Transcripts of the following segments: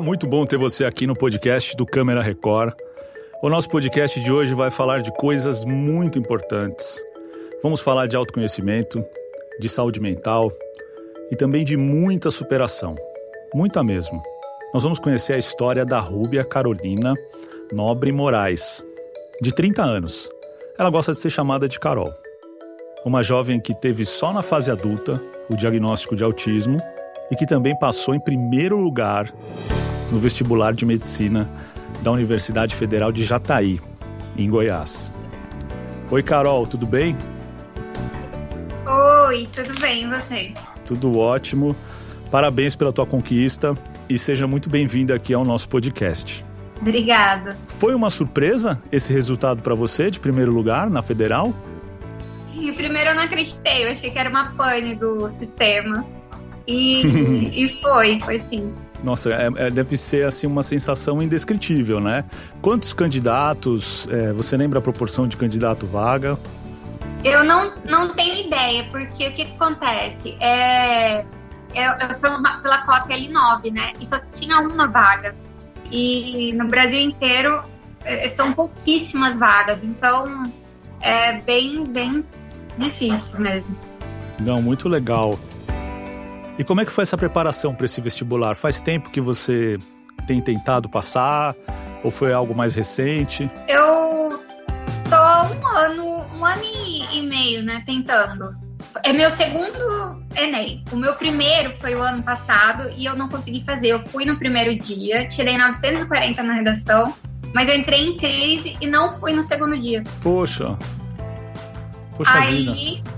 Muito bom ter você aqui no podcast do Câmera Record. O nosso podcast de hoje vai falar de coisas muito importantes. Vamos falar de autoconhecimento, de saúde mental e também de muita superação. Muita mesmo. Nós vamos conhecer a história da Rúbia Carolina Nobre Moraes, de 30 anos. Ela gosta de ser chamada de Carol. Uma jovem que teve só na fase adulta o diagnóstico de autismo e que também passou em primeiro lugar no vestibular de medicina da Universidade Federal de Jataí, em Goiás. Oi, Carol, tudo bem? Oi, tudo bem, e você? Tudo ótimo. Parabéns pela tua conquista e seja muito bem-vinda aqui ao nosso podcast. Obrigada. Foi uma surpresa esse resultado para você de primeiro lugar na Federal? E primeiro eu não acreditei, eu achei que era uma pane do sistema. E, e foi, foi sim. Nossa, é, é, deve ser assim uma sensação indescritível, né? Quantos candidatos? É, você lembra a proporção de candidato vaga? Eu não, não tenho ideia, porque o que, que acontece? É, é, é pela, pela cota L9, né? E só tinha uma vaga. E no Brasil inteiro é, são pouquíssimas vagas, então é bem, bem difícil mesmo. Não, muito legal. E como é que foi essa preparação para esse vestibular? Faz tempo que você tem tentado passar ou foi algo mais recente? Eu tô um ano, um ano e meio, né, tentando. É meu segundo Enem. O meu primeiro foi o ano passado e eu não consegui fazer. Eu fui no primeiro dia, tirei 940 na redação, mas eu entrei em crise e não fui no segundo dia. Poxa, Poxa Aí, vida.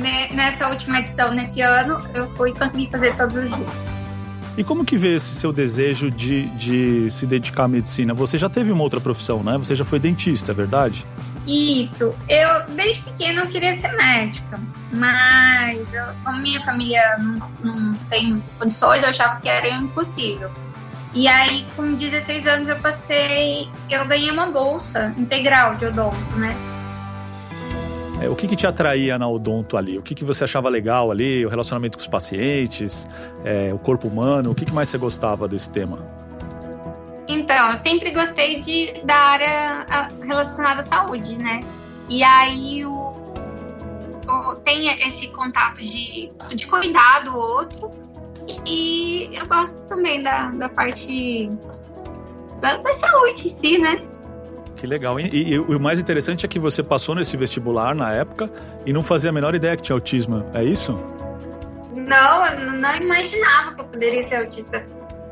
Nessa última edição, nesse ano, eu fui conseguir fazer todos os dias. E como que vê esse seu desejo de, de se dedicar à medicina? Você já teve uma outra profissão, né? Você já foi dentista, é verdade? Isso. Eu, desde pequena, eu queria ser médica. Mas, eu, como minha família não, não tem muitas condições, eu achava que era impossível. E aí, com 16 anos, eu passei... Eu ganhei uma bolsa integral de odonto, né? É, o que, que, te atraía na Odonto ali? O que, que você achava legal ali? O relacionamento com os pacientes, é, o corpo humano? O que, que mais você gostava desse tema? Então, eu sempre gostei de, da área relacionada à saúde, né? E aí o, o, tem esse contato de, de cuidar do outro. E, eu gosto também da, da parte da, da saúde em si, né? Que legal. E, e, e, o mais interessante é que você passou nesse vestibular na época e não fazia a menor ideia que tinha autismo, é isso? Não, eu não imaginava que eu poderia ser autista.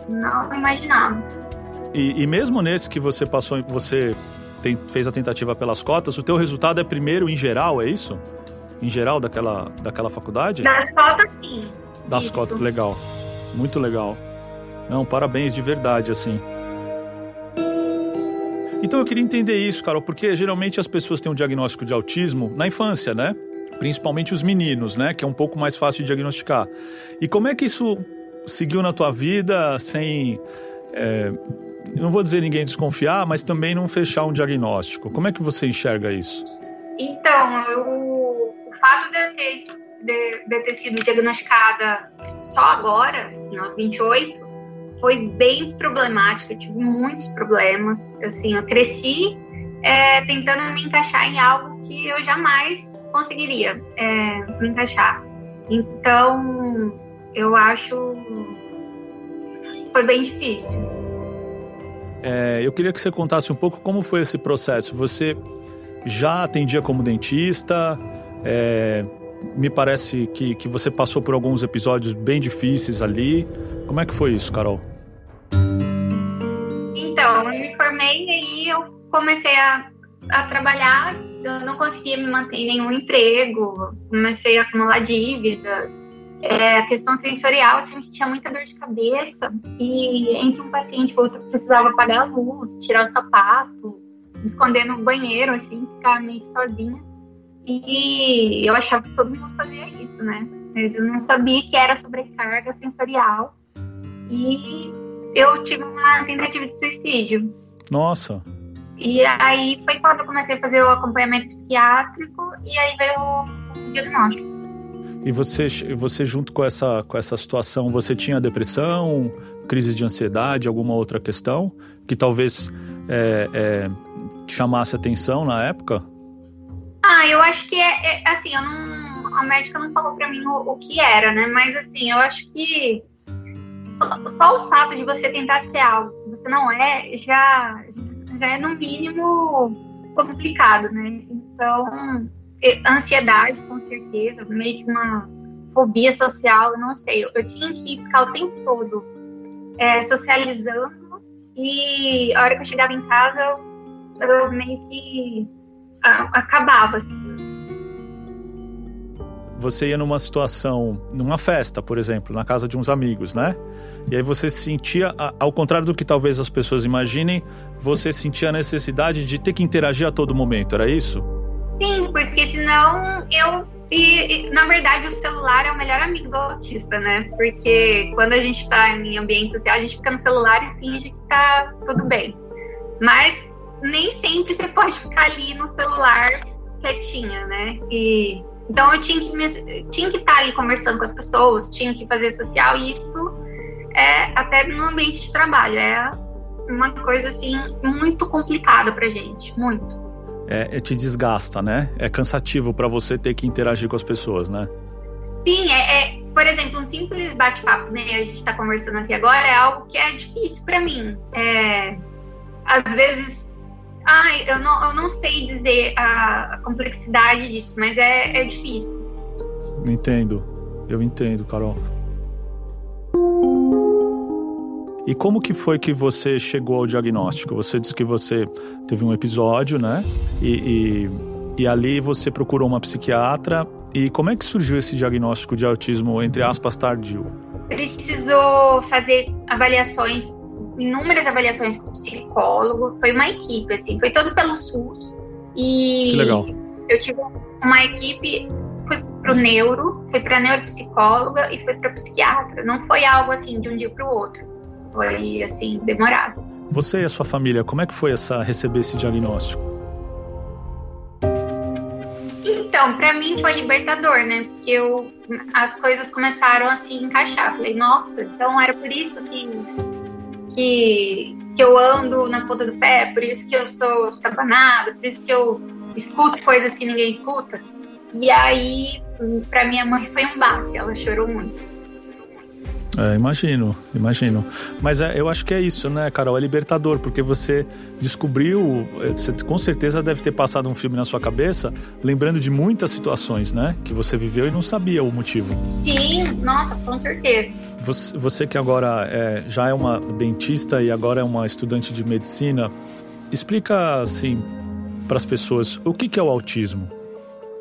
Não imaginava. E, e mesmo nesse que você passou, você tem, fez a tentativa pelas cotas, o teu resultado é primeiro em geral, é isso? Em geral daquela, daquela faculdade? Das cotas, sim. Das isso. cotas, legal. Muito legal. Não, parabéns de verdade, assim. Então eu queria entender isso, Carol, porque geralmente as pessoas têm um diagnóstico de autismo na infância, né? Principalmente os meninos, né? Que é um pouco mais fácil de diagnosticar. E como é que isso seguiu na tua vida sem. É, não vou dizer ninguém desconfiar, mas também não fechar um diagnóstico. Como é que você enxerga isso? Então, eu, o fato de eu ter, de, de ter sido diagnosticada só agora, assim, aos 28, foi bem problemático, eu tive muitos problemas. Assim, eu cresci é, tentando me encaixar em algo que eu jamais conseguiria é, me encaixar. Então, eu acho foi bem difícil. É, eu queria que você contasse um pouco como foi esse processo. Você já atendia como dentista? É, me parece que, que você passou por alguns episódios bem difíceis ali. Como é que foi isso, Carol? Comecei a, a trabalhar. Eu não conseguia me manter em nenhum emprego, comecei a acumular dívidas. É, a questão sensorial, eu sempre tinha muita dor de cabeça. E entre um paciente e outro, precisava apagar a luz, tirar o sapato, me esconder no banheiro, assim, ficar meio que sozinha. E eu achava que todo mundo fazia isso, né? Mas eu não sabia que era sobrecarga sensorial. E eu tive uma tentativa de suicídio. Nossa. E aí foi quando eu comecei a fazer o acompanhamento psiquiátrico e aí veio o diagnóstico. E você, você junto com essa, com essa situação, você tinha depressão? crises de ansiedade, alguma outra questão que talvez é, é, chamasse atenção na época? Ah, eu acho que é, é assim, eu não, a médica não falou para mim o, o, que era, né? Mas assim, eu acho que só, só, o fato de você tentar ser algo que você não é já, já é no mínimo complicado, né? Então, ansiedade, com certeza, meio que uma fobia social, não sei. Eu, eu tinha que ficar o tempo todo é, socializando e a hora que eu chegava em casa, eu meio que acabava, assim. Você ia numa situação, numa festa, por exemplo, na casa de uns amigos, né? E aí você sentia, ao contrário do que talvez as pessoas imaginem, você sentia a necessidade de ter que interagir a todo momento, era isso? Sim, porque senão eu. E, e, na verdade, o celular é o melhor amigo do autista, né? Porque quando a gente está em ambiente social, a gente fica no celular e finge que tá tudo bem. Mas nem sempre você pode ficar ali no celular quietinha, né? E, então eu tinha que, me, tinha que estar ali conversando com as pessoas, tinha que fazer social, e isso é até no ambiente de trabalho, é uma coisa assim muito complicada pra gente, muito é, é te desgasta, né? É cansativo para você ter que interagir com as pessoas, né? Sim, é, é por exemplo, um simples bate-papo, né? A gente está conversando aqui agora é algo que é difícil para mim. É, às vezes, ai, eu não, eu não sei dizer a, a complexidade disso, mas é, é difícil. Entendo, eu entendo, Carol. E como que foi que você chegou ao diagnóstico? Você disse que você teve um episódio, né? E, e, e, ali você procurou uma psiquiatra. E como é que surgiu esse diagnóstico de autismo, entre aspas, tardio? Precisou fazer avaliações, inúmeras avaliações com psicólogo. Foi uma equipe, assim, foi todo pelo SUS. E que legal. eu tive uma equipe foi pro neuro, foi para neuropsicóloga e foi para psiquiatra. Não foi algo assim de um dia para o outro foi assim demorado. Você e a sua família, como é que foi essa receber esse diagnóstico? Então, para mim foi libertador, né? Porque eu, as coisas começaram a se encaixar. Falei, nossa, então era por isso que, que, que eu ando na ponta do pé, por isso que eu sou estabanada, por isso que eu escuto coisas que ninguém escuta. E aí, para minha mãe foi um baque, ela chorou muito. É, imagino, imagino. Mas é, eu acho que é isso, né, Carol? É libertador, porque você descobriu, é, você com certeza deve ter passado um filme na sua cabeça, lembrando de muitas situações, né? Que você viveu e não sabia o motivo. Sim, nossa, com certeza. Você, você que agora é, já é uma dentista e agora é uma estudante de medicina, explica assim para as pessoas o que, que é o autismo.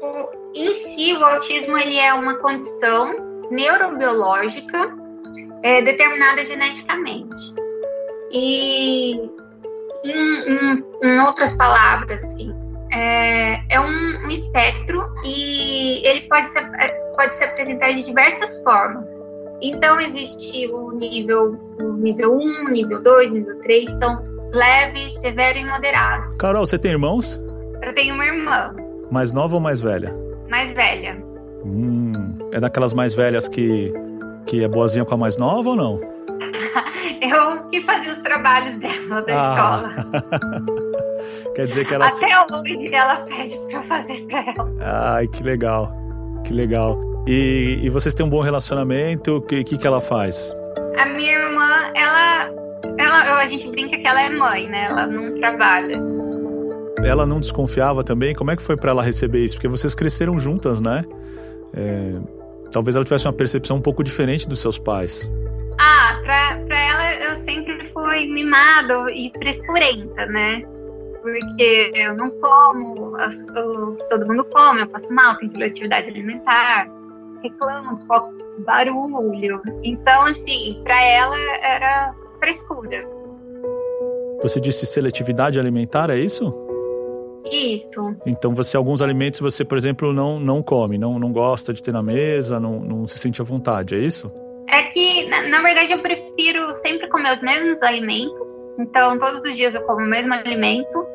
O, em si, o autismo ele é uma condição neurobiológica é, determinada geneticamente. E, em, em, em outras palavras, assim, é, é um, um, espectro e ele pode se, é, pode se apresentar de diversas formas. Então, existe o nível, o nível 1, nível 2, nível 3, então leve, severo e moderado. Carol, você tem irmãos? Eu tenho uma irmã. Mais nova ou mais velha? Mais velha. Hum, é daquelas mais velhas que que é boazinha com a mais nova ou não? eu que fazia os trabalhos dela da ah. escola. Quer dizer que ela. Até hoje ela pede pra eu fazer pra ela. Ai, que legal. Que legal. E, e vocês têm um bom relacionamento? O que, que, que ela faz? A minha irmã, ela, ela. A gente brinca que ela é mãe, né? Ela não trabalha. Ela não desconfiava também? Como é que foi para ela receber isso? Porque vocês cresceram juntas, né? É, talvez ela tivesse uma percepção um pouco diferente dos seus pais. Ah, pra, pra ela eu sempre fui mimada e frescurenta, né? Porque eu não como, eu, todo mundo come, eu faço mal, tenho atividade alimentar, reclamo, barulho. Então, assim, pra ela era frescura. Você disse seletividade alimentar, é isso? Isso. Então, você alguns alimentos você, por exemplo, não, não come, não, não gosta de ter na mesa, não, não se sente à vontade, é isso? É que, na, na, verdade, eu prefiro sempre comer os mesmos alimentos. Então, todos os dias eu como o mesmo alimento.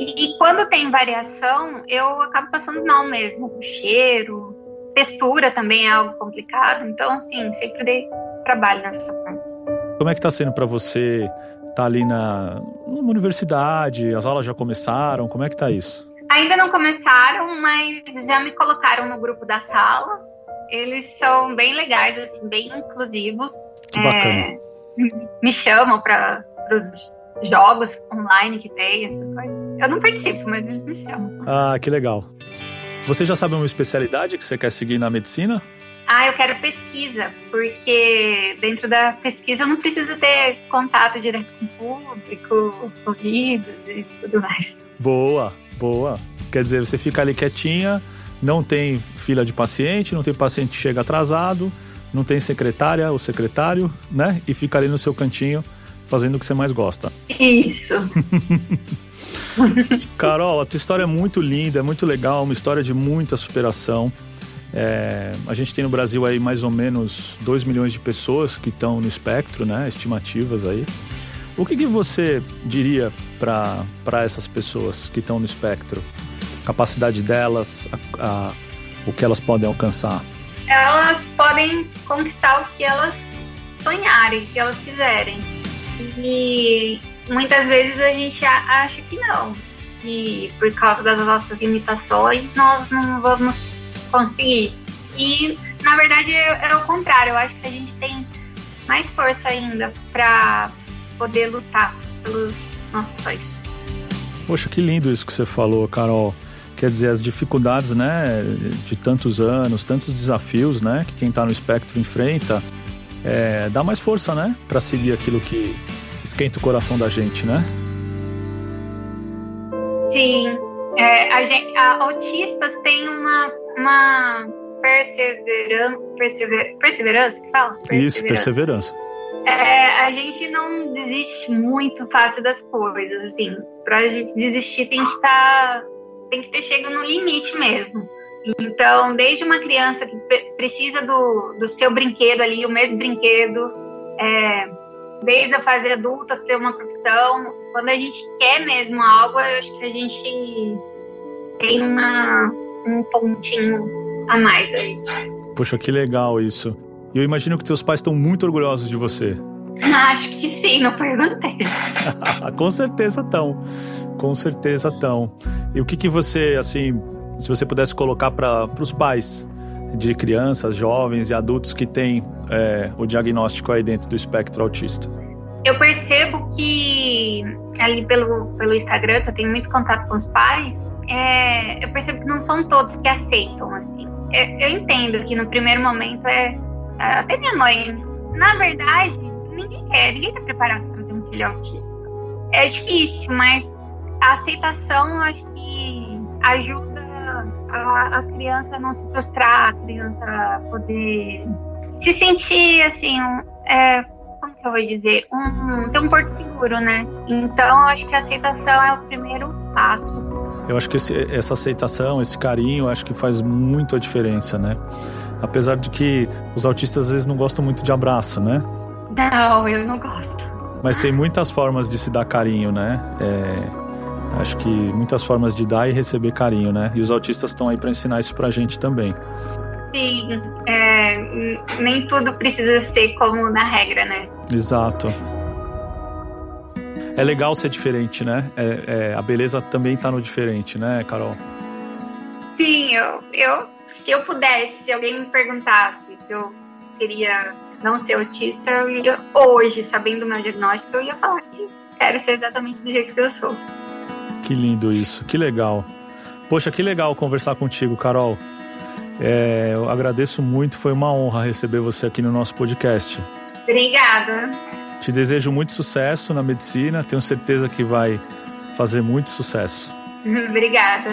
E, e quando tem variação, eu acabo passando mal mesmo. O cheiro, textura também é algo complicado. Então, assim, sempre dei trabalho nessa parte. Como é que está sendo para você tá ali na numa universidade? As aulas já começaram? Como é que tá isso? Ainda não começaram, mas já me colocaram no grupo da sala. Eles são bem legais, assim, bem inclusivos. Que bacana. É, me chamam para os jogos online que tem, essas coisas. Eu não participo, mas eles me chamam. Ah, que legal. Você já sabe uma especialidade que você quer seguir na medicina? Ah, eu quero pesquisa, porque dentro da pesquisa eu não preciso ter contato direto com o público, ouvidos e tudo mais. Boa, boa. Quer dizer, você fica ali quietinha, não tem fila de paciente, não tem paciente que chega atrasado, não tem secretária ou secretário, né? E fica ali no seu cantinho fazendo o que você mais gosta. Isso. Carol, a tua história é muito linda, é muito legal, uma história de muita superação. É, a gente tem no Brasil aí mais ou menos 2 milhões de pessoas que estão no espectro, né? Estimativas aí. O que, que você diria para essas pessoas que estão no espectro? Capacidade delas, a, a, o que elas podem alcançar? Elas podem conquistar o que elas sonharem, o que elas quiserem. E muitas vezes a gente acha que não, que por causa das nossas limitações nós não vamos conseguir. E na verdade é, é o contrário, eu acho que a gente tem mais força ainda para poder lutar pelos nossos sonhos. Poxa, que lindo isso que você falou, Carol. Quer dizer, as dificuldades, né, de tantos anos, tantos desafios, né, que quem está no espectro enfrenta, é, dá mais força, né, para seguir aquilo que esquenta o coração da gente, né? Sim. É, a gente, a, autistas têm uma, uma perseverança, persever, perseverança que fala? Perseverança. Isso, perseverança. É, a gente não desiste muito fácil das coisas, assim. Pra gente desistir tem que estar. Tá, tem que ter chegado no limite mesmo. Então, desde uma criança que precisa do, do seu brinquedo ali, o mesmo brinquedo, é, desde a fase adulta, ter uma profissão, quando a gente quer mesmo algo, eu acho que a gente tem uma, um pontinho a mais aí. Poxa, que legal isso. E eu imagino que teus pais estão muito orgulhosos de você. Acho que sim, não perguntei. Com certeza estão. Com certeza estão. E o que, que você, assim, se você pudesse colocar para os pais de crianças, jovens e adultos que têm é, o diagnóstico aí dentro do espectro autista? Eu percebo que ali pelo, pelo Instagram, que eu tenho muito contato com os pais, é, eu percebo que não são todos que aceitam, assim. Eu, eu entendo que no primeiro momento é, é até minha mãe, na verdade, ninguém quer, ninguém está preparado para ter um filho autista. É difícil, mas a aceitação eu acho que ajuda a, a criança não se frustrar, a criança poder se sentir assim, é, eu vou dizer, um, ter um porto seguro, né? Então, eu acho que a aceitação é o primeiro passo. Eu acho que esse, essa aceitação, esse carinho, acho que faz muito a diferença, né? Apesar de que os autistas às vezes não gostam muito de abraço, né? Não, eu não gosto. Mas tem muitas formas de se dar carinho, né? É Acho que muitas formas de dar e receber carinho, né? E os autistas estão aí para ensinar isso pra gente também. Sim, é, nem tudo precisa ser como na regra, né? Exato. É legal ser diferente, né? É, é, a beleza também tá no diferente, né, Carol? Sim, eu, eu, se eu pudesse, se alguém me perguntasse se eu queria não ser autista, eu ia, hoje, sabendo o meu diagnóstico, eu ia falar que quero ser exatamente do jeito que eu sou. Que lindo isso, que legal. Poxa, que legal conversar contigo, Carol. É, eu agradeço muito, foi uma honra receber você aqui no nosso podcast. Obrigada. Te desejo muito sucesso na medicina, tenho certeza que vai fazer muito sucesso. Obrigada.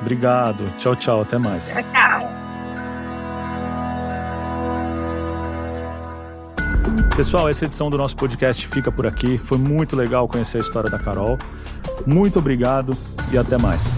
Obrigado. Tchau, tchau. Até mais. Tchau, tchau. Pessoal, essa edição do nosso podcast fica por aqui. Foi muito legal conhecer a história da Carol. Muito obrigado e até mais.